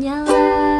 原来